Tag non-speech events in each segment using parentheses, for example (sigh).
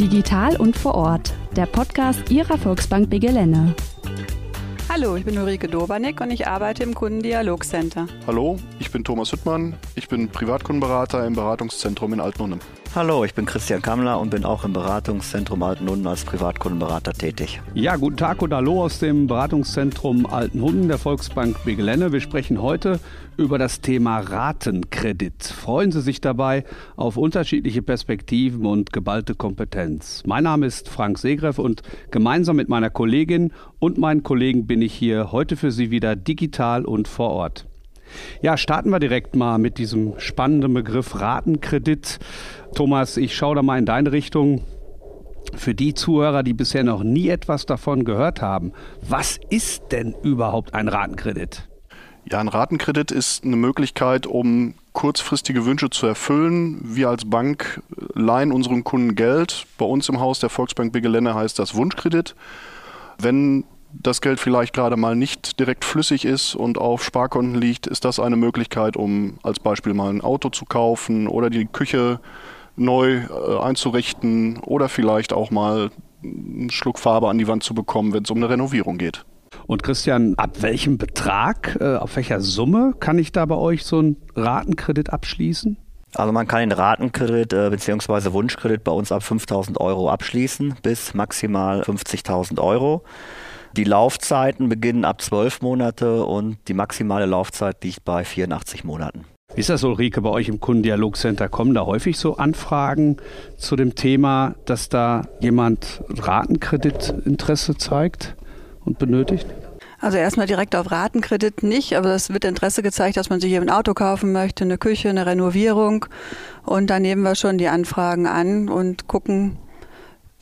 Digital und vor Ort, der Podcast Ihrer Volksbank Begelene. Hallo, ich bin Ulrike Dobernick und ich arbeite im Kundendialogcenter. Hallo, ich bin Thomas Hüttmann. Ich bin Privatkundenberater im Beratungszentrum in Altnunnem. Hallo, ich bin Christian Kammler und bin auch im Beratungszentrum Altenhunden als Privatkundenberater tätig. Ja, guten Tag und hallo aus dem Beratungszentrum Altenhunden der Volksbank Begelenne. Wir sprechen heute über das Thema Ratenkredit. Freuen Sie sich dabei auf unterschiedliche Perspektiven und geballte Kompetenz. Mein Name ist Frank Segreff und gemeinsam mit meiner Kollegin und meinen Kollegen bin ich hier heute für Sie wieder digital und vor Ort. Ja, starten wir direkt mal mit diesem spannenden Begriff Ratenkredit. Thomas, ich schaue da mal in deine Richtung. Für die Zuhörer, die bisher noch nie etwas davon gehört haben, was ist denn überhaupt ein Ratenkredit? Ja, ein Ratenkredit ist eine Möglichkeit, um kurzfristige Wünsche zu erfüllen. Wir als Bank leihen unseren Kunden Geld. Bei uns im Haus der Volksbank Begelände heißt das Wunschkredit. Wenn das Geld vielleicht gerade mal nicht direkt flüssig ist und auf Sparkonten liegt, ist das eine Möglichkeit, um als Beispiel mal ein Auto zu kaufen oder die Küche neu äh, einzurichten oder vielleicht auch mal einen Schluck Farbe an die Wand zu bekommen, wenn es um eine Renovierung geht. Und Christian, ab welchem Betrag, äh, auf welcher Summe kann ich da bei euch so einen Ratenkredit abschließen? Also man kann den Ratenkredit äh, bzw. Wunschkredit bei uns ab 5000 Euro abschließen bis maximal 50.000 Euro. Die Laufzeiten beginnen ab 12 Monate und die maximale Laufzeit liegt bei 84 Monaten. Wie ist das, Ulrike, bei euch im Kundendialogcenter? Kommen da häufig so Anfragen zu dem Thema, dass da jemand Ratenkreditinteresse zeigt und benötigt? Also erstmal direkt auf Ratenkredit nicht, aber es wird Interesse gezeigt, dass man sich eben ein Auto kaufen möchte, eine Küche, eine Renovierung. Und da nehmen wir schon die Anfragen an und gucken,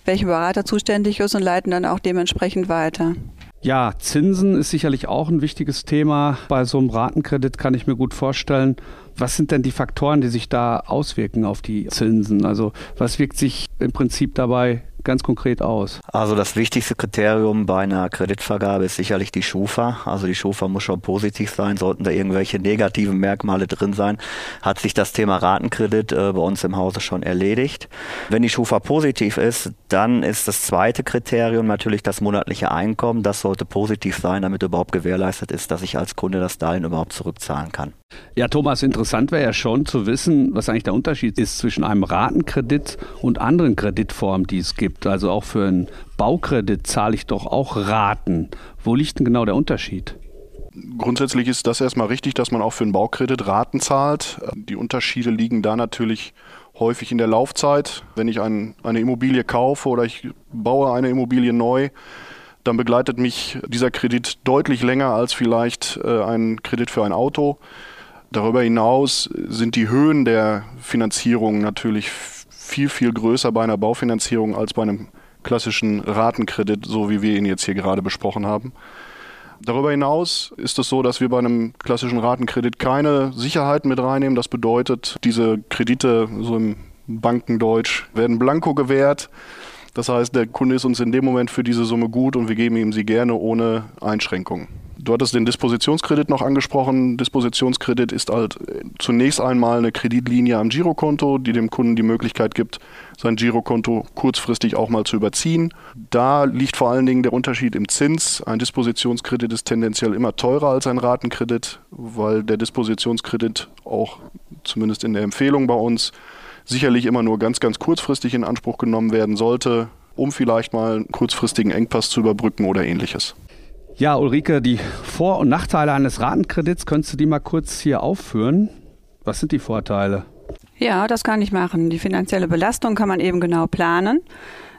welcher Berater zuständig ist und leiten dann auch dementsprechend weiter. Ja, Zinsen ist sicherlich auch ein wichtiges Thema. Bei so einem Ratenkredit kann ich mir gut vorstellen. Was sind denn die Faktoren, die sich da auswirken auf die Zinsen? Also was wirkt sich im Prinzip dabei ganz konkret aus? Also das wichtigste Kriterium bei einer Kreditvergabe ist sicherlich die Schufa. Also die Schufa muss schon positiv sein. Sollten da irgendwelche negativen Merkmale drin sein, hat sich das Thema Ratenkredit äh, bei uns im Hause schon erledigt. Wenn die Schufa positiv ist, dann ist das zweite Kriterium natürlich das monatliche Einkommen. Das sollte positiv sein, damit überhaupt gewährleistet ist, dass ich als Kunde das Darlehen überhaupt zurückzahlen kann. Ja, Thomas, interessant wäre ja schon zu wissen, was eigentlich der Unterschied ist zwischen einem Ratenkredit und anderen Kreditformen, die es gibt. Also auch für einen Baukredit zahle ich doch auch Raten. Wo liegt denn genau der Unterschied? Grundsätzlich ist das erstmal richtig, dass man auch für einen Baukredit Raten zahlt. Die Unterschiede liegen da natürlich häufig in der Laufzeit. Wenn ich ein, eine Immobilie kaufe oder ich baue eine Immobilie neu, dann begleitet mich dieser Kredit deutlich länger als vielleicht äh, ein Kredit für ein Auto. Darüber hinaus sind die Höhen der Finanzierung natürlich viel, viel größer bei einer Baufinanzierung als bei einem klassischen Ratenkredit, so wie wir ihn jetzt hier gerade besprochen haben. Darüber hinaus ist es so, dass wir bei einem klassischen Ratenkredit keine Sicherheiten mit reinnehmen. Das bedeutet, diese Kredite, so im Bankendeutsch, werden blanko gewährt. Das heißt, der Kunde ist uns in dem Moment für diese Summe gut und wir geben ihm sie gerne ohne Einschränkung. Du hattest den Dispositionskredit noch angesprochen. Dispositionskredit ist halt zunächst einmal eine Kreditlinie am Girokonto, die dem Kunden die Möglichkeit gibt, sein Girokonto kurzfristig auch mal zu überziehen. Da liegt vor allen Dingen der Unterschied im Zins. Ein Dispositionskredit ist tendenziell immer teurer als ein Ratenkredit, weil der Dispositionskredit auch zumindest in der Empfehlung bei uns sicherlich immer nur ganz, ganz kurzfristig in Anspruch genommen werden sollte, um vielleicht mal einen kurzfristigen Engpass zu überbrücken oder ähnliches. Ja, Ulrike, die Vor- und Nachteile eines Ratenkredits, könntest du die mal kurz hier aufführen? Was sind die Vorteile? Ja, das kann ich machen. Die finanzielle Belastung kann man eben genau planen.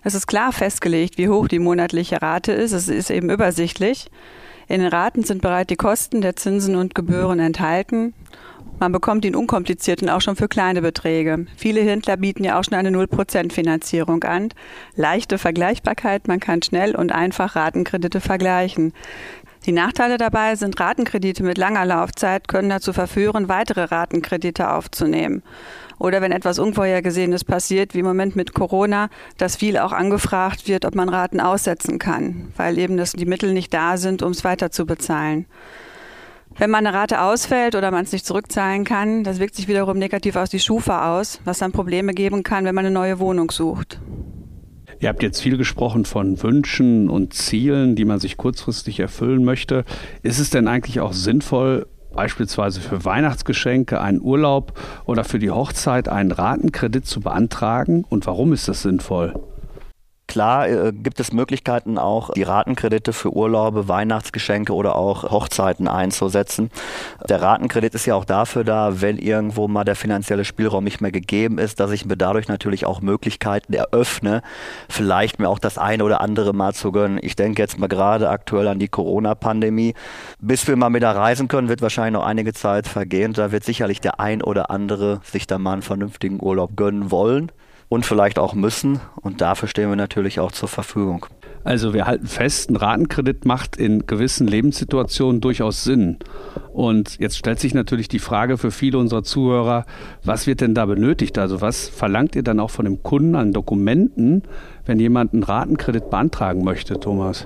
Es ist klar festgelegt, wie hoch die monatliche Rate ist. Es ist eben übersichtlich. In den Raten sind bereits die Kosten der Zinsen und Gebühren enthalten. Man bekommt ihn unkompliziert und auch schon für kleine Beträge. Viele Händler bieten ja auch schon eine 0% Finanzierung an. Leichte Vergleichbarkeit, man kann schnell und einfach Ratenkredite vergleichen. Die Nachteile dabei sind, Ratenkredite mit langer Laufzeit können dazu verführen, weitere Ratenkredite aufzunehmen. Oder wenn etwas Unvorhergesehenes passiert, wie im Moment mit Corona, dass viel auch angefragt wird, ob man Raten aussetzen kann, weil eben das, die Mittel nicht da sind, um es weiter zu bezahlen. Wenn man eine Rate ausfällt oder man es nicht zurückzahlen kann, das wirkt sich wiederum negativ auf die Schufa aus, was dann Probleme geben kann, wenn man eine neue Wohnung sucht. Ihr habt jetzt viel gesprochen von Wünschen und Zielen, die man sich kurzfristig erfüllen möchte. Ist es denn eigentlich auch sinnvoll, beispielsweise für Weihnachtsgeschenke einen Urlaub oder für die Hochzeit einen Ratenkredit zu beantragen? Und warum ist das sinnvoll? Klar äh, gibt es Möglichkeiten auch, die Ratenkredite für Urlaube, Weihnachtsgeschenke oder auch Hochzeiten einzusetzen. Der Ratenkredit ist ja auch dafür da, wenn irgendwo mal der finanzielle Spielraum nicht mehr gegeben ist, dass ich mir dadurch natürlich auch Möglichkeiten eröffne, vielleicht mir auch das eine oder andere mal zu gönnen. Ich denke jetzt mal gerade aktuell an die Corona-Pandemie. Bis wir mal wieder reisen können, wird wahrscheinlich noch einige Zeit vergehen. Da wird sicherlich der ein oder andere sich da mal einen vernünftigen Urlaub gönnen wollen und vielleicht auch müssen. Und dafür stehen wir natürlich auch zur Verfügung. Also wir halten fest, ein Ratenkredit macht in gewissen Lebenssituationen durchaus Sinn. Und jetzt stellt sich natürlich die Frage für viele unserer Zuhörer, was wird denn da benötigt? Also was verlangt ihr dann auch von dem Kunden an Dokumenten, wenn jemand einen Ratenkredit beantragen möchte, Thomas?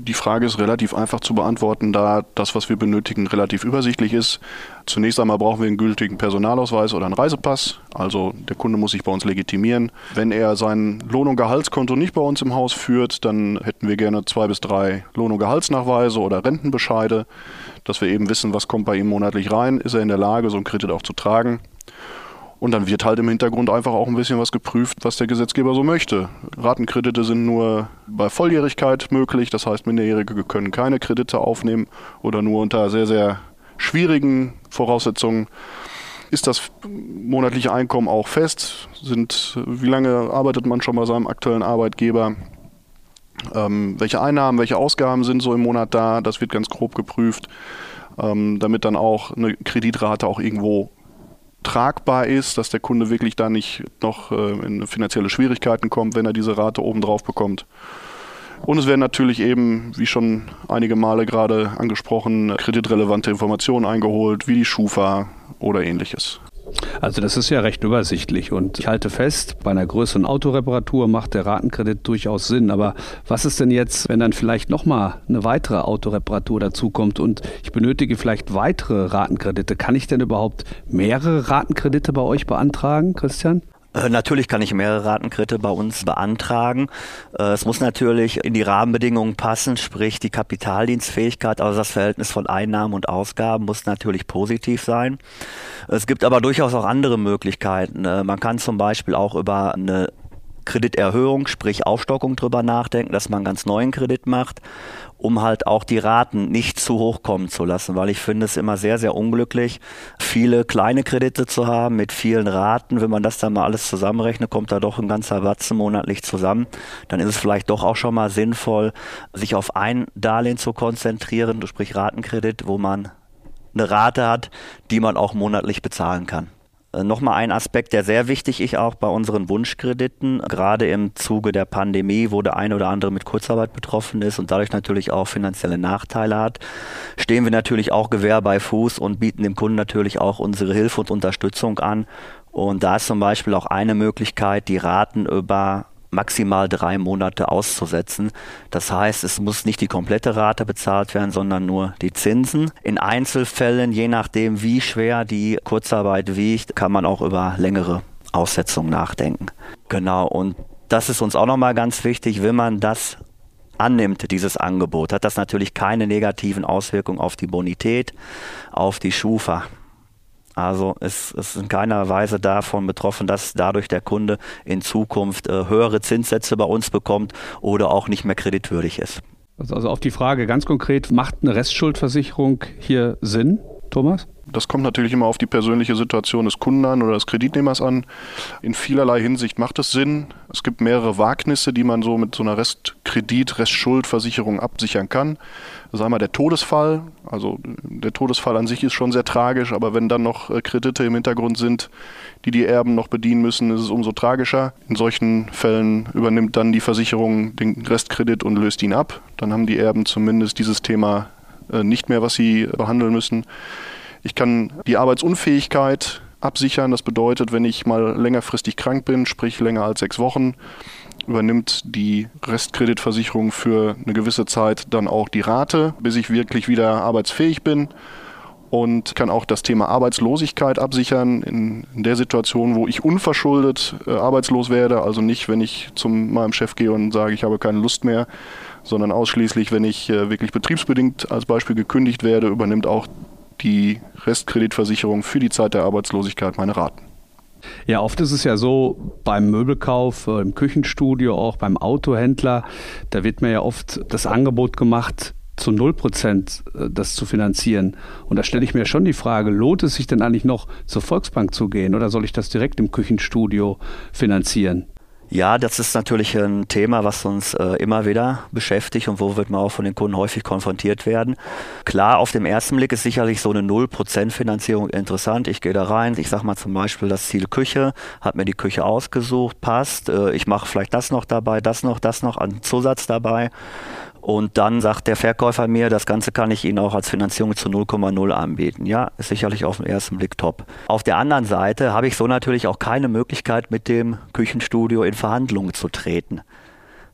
Die Frage ist relativ einfach zu beantworten, da das, was wir benötigen, relativ übersichtlich ist. Zunächst einmal brauchen wir einen gültigen Personalausweis oder einen Reisepass. Also der Kunde muss sich bei uns legitimieren. Wenn er sein Lohn- und Gehaltskonto nicht bei uns im Haus führt, dann hätten wir gerne zwei bis drei Lohn- und Gehaltsnachweise oder Rentenbescheide, dass wir eben wissen, was kommt bei ihm monatlich rein. Ist er in der Lage, so einen Kredit auch zu tragen? Und dann wird halt im Hintergrund einfach auch ein bisschen was geprüft, was der Gesetzgeber so möchte. Ratenkredite sind nur bei Volljährigkeit möglich, das heißt Minderjährige können keine Kredite aufnehmen oder nur unter sehr, sehr schwierigen Voraussetzungen. Ist das monatliche Einkommen auch fest? Sind, wie lange arbeitet man schon bei seinem aktuellen Arbeitgeber? Ähm, welche Einnahmen, welche Ausgaben sind so im Monat da? Das wird ganz grob geprüft, ähm, damit dann auch eine Kreditrate auch irgendwo tragbar ist, dass der Kunde wirklich da nicht noch äh, in finanzielle Schwierigkeiten kommt, wenn er diese Rate obendrauf bekommt. Und es werden natürlich eben, wie schon einige Male gerade angesprochen, kreditrelevante Informationen eingeholt, wie die Schufa oder ähnliches. Also das ist ja recht übersichtlich und ich halte fest, bei einer größeren Autoreparatur macht der Ratenkredit durchaus Sinn. Aber was ist denn jetzt, wenn dann vielleicht nochmal eine weitere Autoreparatur dazukommt und ich benötige vielleicht weitere Ratenkredite? Kann ich denn überhaupt mehrere Ratenkredite bei euch beantragen, Christian? Äh, natürlich kann ich mehrere Ratenkredite bei uns beantragen. Äh, es muss natürlich in die Rahmenbedingungen passen, sprich die Kapitaldienstfähigkeit, also das Verhältnis von Einnahmen und Ausgaben muss natürlich positiv sein. Es gibt aber durchaus auch andere Möglichkeiten. Äh, man kann zum Beispiel auch über eine Krediterhöhung, sprich Aufstockung drüber nachdenken, dass man ganz neuen Kredit macht, um halt auch die Raten nicht zu hoch kommen zu lassen, weil ich finde es immer sehr, sehr unglücklich, viele kleine Kredite zu haben mit vielen Raten. Wenn man das dann mal alles zusammenrechnet, kommt da doch ein ganzer Batzen monatlich zusammen. Dann ist es vielleicht doch auch schon mal sinnvoll, sich auf ein Darlehen zu konzentrieren, sprich Ratenkredit, wo man eine Rate hat, die man auch monatlich bezahlen kann. Äh, nochmal ein Aspekt, der sehr wichtig ist, auch bei unseren Wunschkrediten, gerade im Zuge der Pandemie, wo der eine oder andere mit Kurzarbeit betroffen ist und dadurch natürlich auch finanzielle Nachteile hat, stehen wir natürlich auch Gewehr bei Fuß und bieten dem Kunden natürlich auch unsere Hilfe und Unterstützung an. Und da ist zum Beispiel auch eine Möglichkeit, die Raten über maximal drei Monate auszusetzen. Das heißt, es muss nicht die komplette Rate bezahlt werden, sondern nur die Zinsen. In Einzelfällen, je nachdem, wie schwer die Kurzarbeit wiegt, kann man auch über längere Aussetzungen nachdenken. Genau, und das ist uns auch nochmal ganz wichtig, wenn man das annimmt, dieses Angebot, hat das natürlich keine negativen Auswirkungen auf die Bonität, auf die Schufa. Also es ist in keiner Weise davon betroffen, dass dadurch der Kunde in Zukunft äh, höhere Zinssätze bei uns bekommt oder auch nicht mehr kreditwürdig ist. Also, also auf die Frage ganz konkret, macht eine Restschuldversicherung hier Sinn, Thomas? Das kommt natürlich immer auf die persönliche Situation des Kunden an oder des Kreditnehmers an. In vielerlei Hinsicht macht es Sinn. Es gibt mehrere Wagnisse, die man so mit so einer Restkredit, Restschuldversicherung absichern kann. Das ist einmal der Todesfall. Also der Todesfall an sich ist schon sehr tragisch, aber wenn dann noch äh, Kredite im Hintergrund sind, die die Erben noch bedienen müssen, ist es umso tragischer. In solchen Fällen übernimmt dann die Versicherung den Restkredit und löst ihn ab. Dann haben die Erben zumindest dieses Thema äh, nicht mehr, was sie behandeln müssen. Ich kann die Arbeitsunfähigkeit absichern. Das bedeutet, wenn ich mal längerfristig krank bin, sprich länger als sechs Wochen, übernimmt die Restkreditversicherung für eine gewisse Zeit dann auch die Rate, bis ich wirklich wieder arbeitsfähig bin. und kann auch das Thema Arbeitslosigkeit absichern in, der Situation, wo ich unverschuldet äh, arbeitslos werde. Also nicht, wenn ich zu meinem Chef gehe und sage, ich habe keine Lust mehr, sondern ausschließlich, wenn ich äh, wirklich betriebsbedingt als Beispiel gekündigt werde, übernimmt auch die Restkreditversicherung für die Zeit der Arbeitslosigkeit meine Raten. Ja, oft ist es ja so, beim Möbelkauf, äh, im Küchenstudio, auch beim Autohändler, da wird mir ja oft das Angebot gemacht, zu 0 Prozent äh, das zu finanzieren. Und da stelle ich mir schon die Frage, lohnt es sich denn eigentlich noch zur Volksbank zu gehen oder soll ich das direkt im Küchenstudio finanzieren? Ja, das ist natürlich ein Thema, was uns äh, immer wieder beschäftigt und wo wird man auch von den Kunden häufig konfrontiert werden. Klar, auf dem ersten Blick ist sicherlich so eine 0% Finanzierung interessant. Ich gehe da rein, ich sage mal zum Beispiel das Ziel Küche, habe mir die Küche ausgesucht, passt, äh, ich mache vielleicht das noch dabei, das noch, das noch an Zusatz dabei. Und dann sagt der Verkäufer mir, das Ganze kann ich Ihnen auch als Finanzierung zu 0,0 anbieten. Ja, ist sicherlich auf den ersten Blick top. Auf der anderen Seite habe ich so natürlich auch keine Möglichkeit, mit dem Küchenstudio in Verhandlungen zu treten.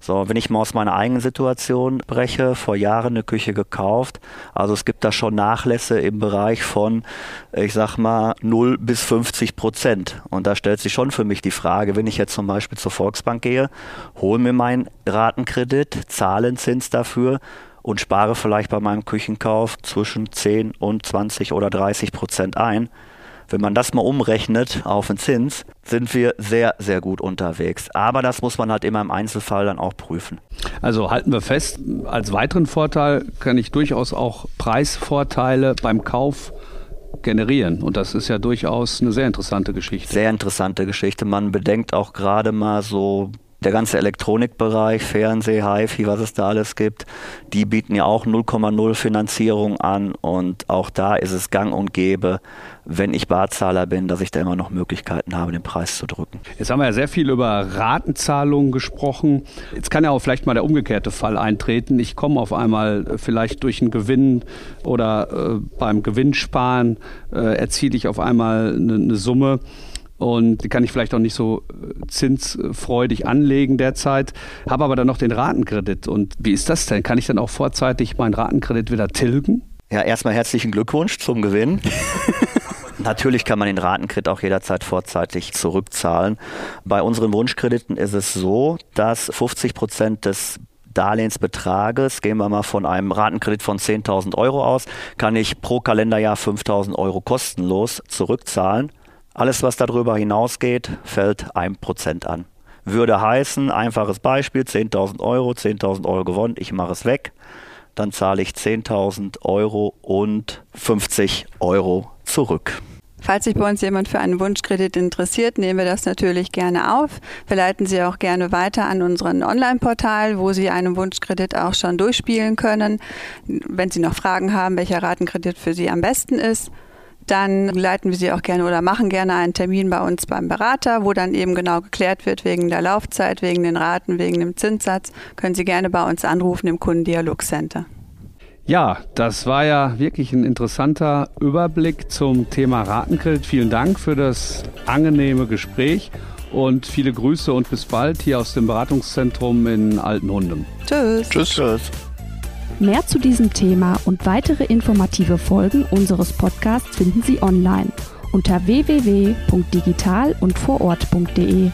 So, wenn ich mal aus meiner eigenen Situation breche, vor Jahren eine Küche gekauft. Also es gibt da schon Nachlässe im Bereich von, ich sag mal, 0 bis 50 Prozent. Und da stellt sich schon für mich die Frage, wenn ich jetzt zum Beispiel zur Volksbank gehe, hole mir meinen Ratenkredit, zahle einen Zins dafür und spare vielleicht bei meinem Küchenkauf zwischen 10 und 20 oder 30 Prozent ein wenn man das mal umrechnet auf den Zins, sind wir sehr, sehr gut unterwegs. Aber das muss man halt immer im Einzelfall dann auch prüfen. Also halten wir fest, als weiteren Vorteil kann ich durchaus auch Preisvorteile beim Kauf generieren. Und das ist ja durchaus eine sehr interessante Geschichte. Sehr interessante Geschichte. Man bedenkt auch gerade mal so der ganze Elektronikbereich, Fernseh, HiFi, was es da alles gibt, die bieten ja auch 0,0 Finanzierung an und auch da ist es gang und gäbe, wenn ich Barzahler bin, dass ich da immer noch Möglichkeiten habe, den Preis zu drücken. Jetzt haben wir ja sehr viel über Ratenzahlungen gesprochen. Jetzt kann ja auch vielleicht mal der umgekehrte Fall eintreten. Ich komme auf einmal vielleicht durch einen Gewinn oder äh, beim Gewinnsparen äh, erziele ich auf einmal eine, eine Summe und die kann ich vielleicht auch nicht so äh, zinsfreudig anlegen derzeit, habe aber dann noch den Ratenkredit. Und wie ist das denn? Kann ich dann auch vorzeitig meinen Ratenkredit wieder tilgen? Ja, erstmal herzlichen Glückwunsch zum Gewinn. (laughs) Natürlich kann man den Ratenkredit auch jederzeit vorzeitig zurückzahlen. Bei unseren Wunschkrediten ist es so, dass 50 Prozent des Darlehensbetrages, gehen wir mal von einem Ratenkredit von 10.000 Euro aus, kann ich pro Kalenderjahr 5.000 Euro kostenlos zurückzahlen. Alles, was darüber hinausgeht, fällt 1% an. Würde heißen, einfaches Beispiel, 10.000 Euro, 10.000 Euro gewonnen, ich mache es weg, dann zahle ich 10.000 Euro und 50 Euro zurück. Falls sich bei uns jemand für einen Wunschkredit interessiert, nehmen wir das natürlich gerne auf. Wir leiten Sie auch gerne weiter an unseren Online-Portal, wo Sie einen Wunschkredit auch schon durchspielen können. Wenn Sie noch Fragen haben, welcher Ratenkredit für Sie am besten ist, dann leiten wir sie auch gerne oder machen gerne einen Termin bei uns beim Berater, wo dann eben genau geklärt wird wegen der Laufzeit, wegen den Raten, wegen dem Zinssatz. Können Sie gerne bei uns anrufen im Kundendialogcenter. Ja, das war ja wirklich ein interessanter Überblick zum Thema Ratenkredit. Vielen Dank für das angenehme Gespräch und viele Grüße und bis bald hier aus dem Beratungszentrum in Altenhundem. Tschüss. Tschüss. Tschüss. Mehr zu diesem Thema und weitere informative Folgen unseres Podcasts finden Sie online unter www.digital und vorort.de.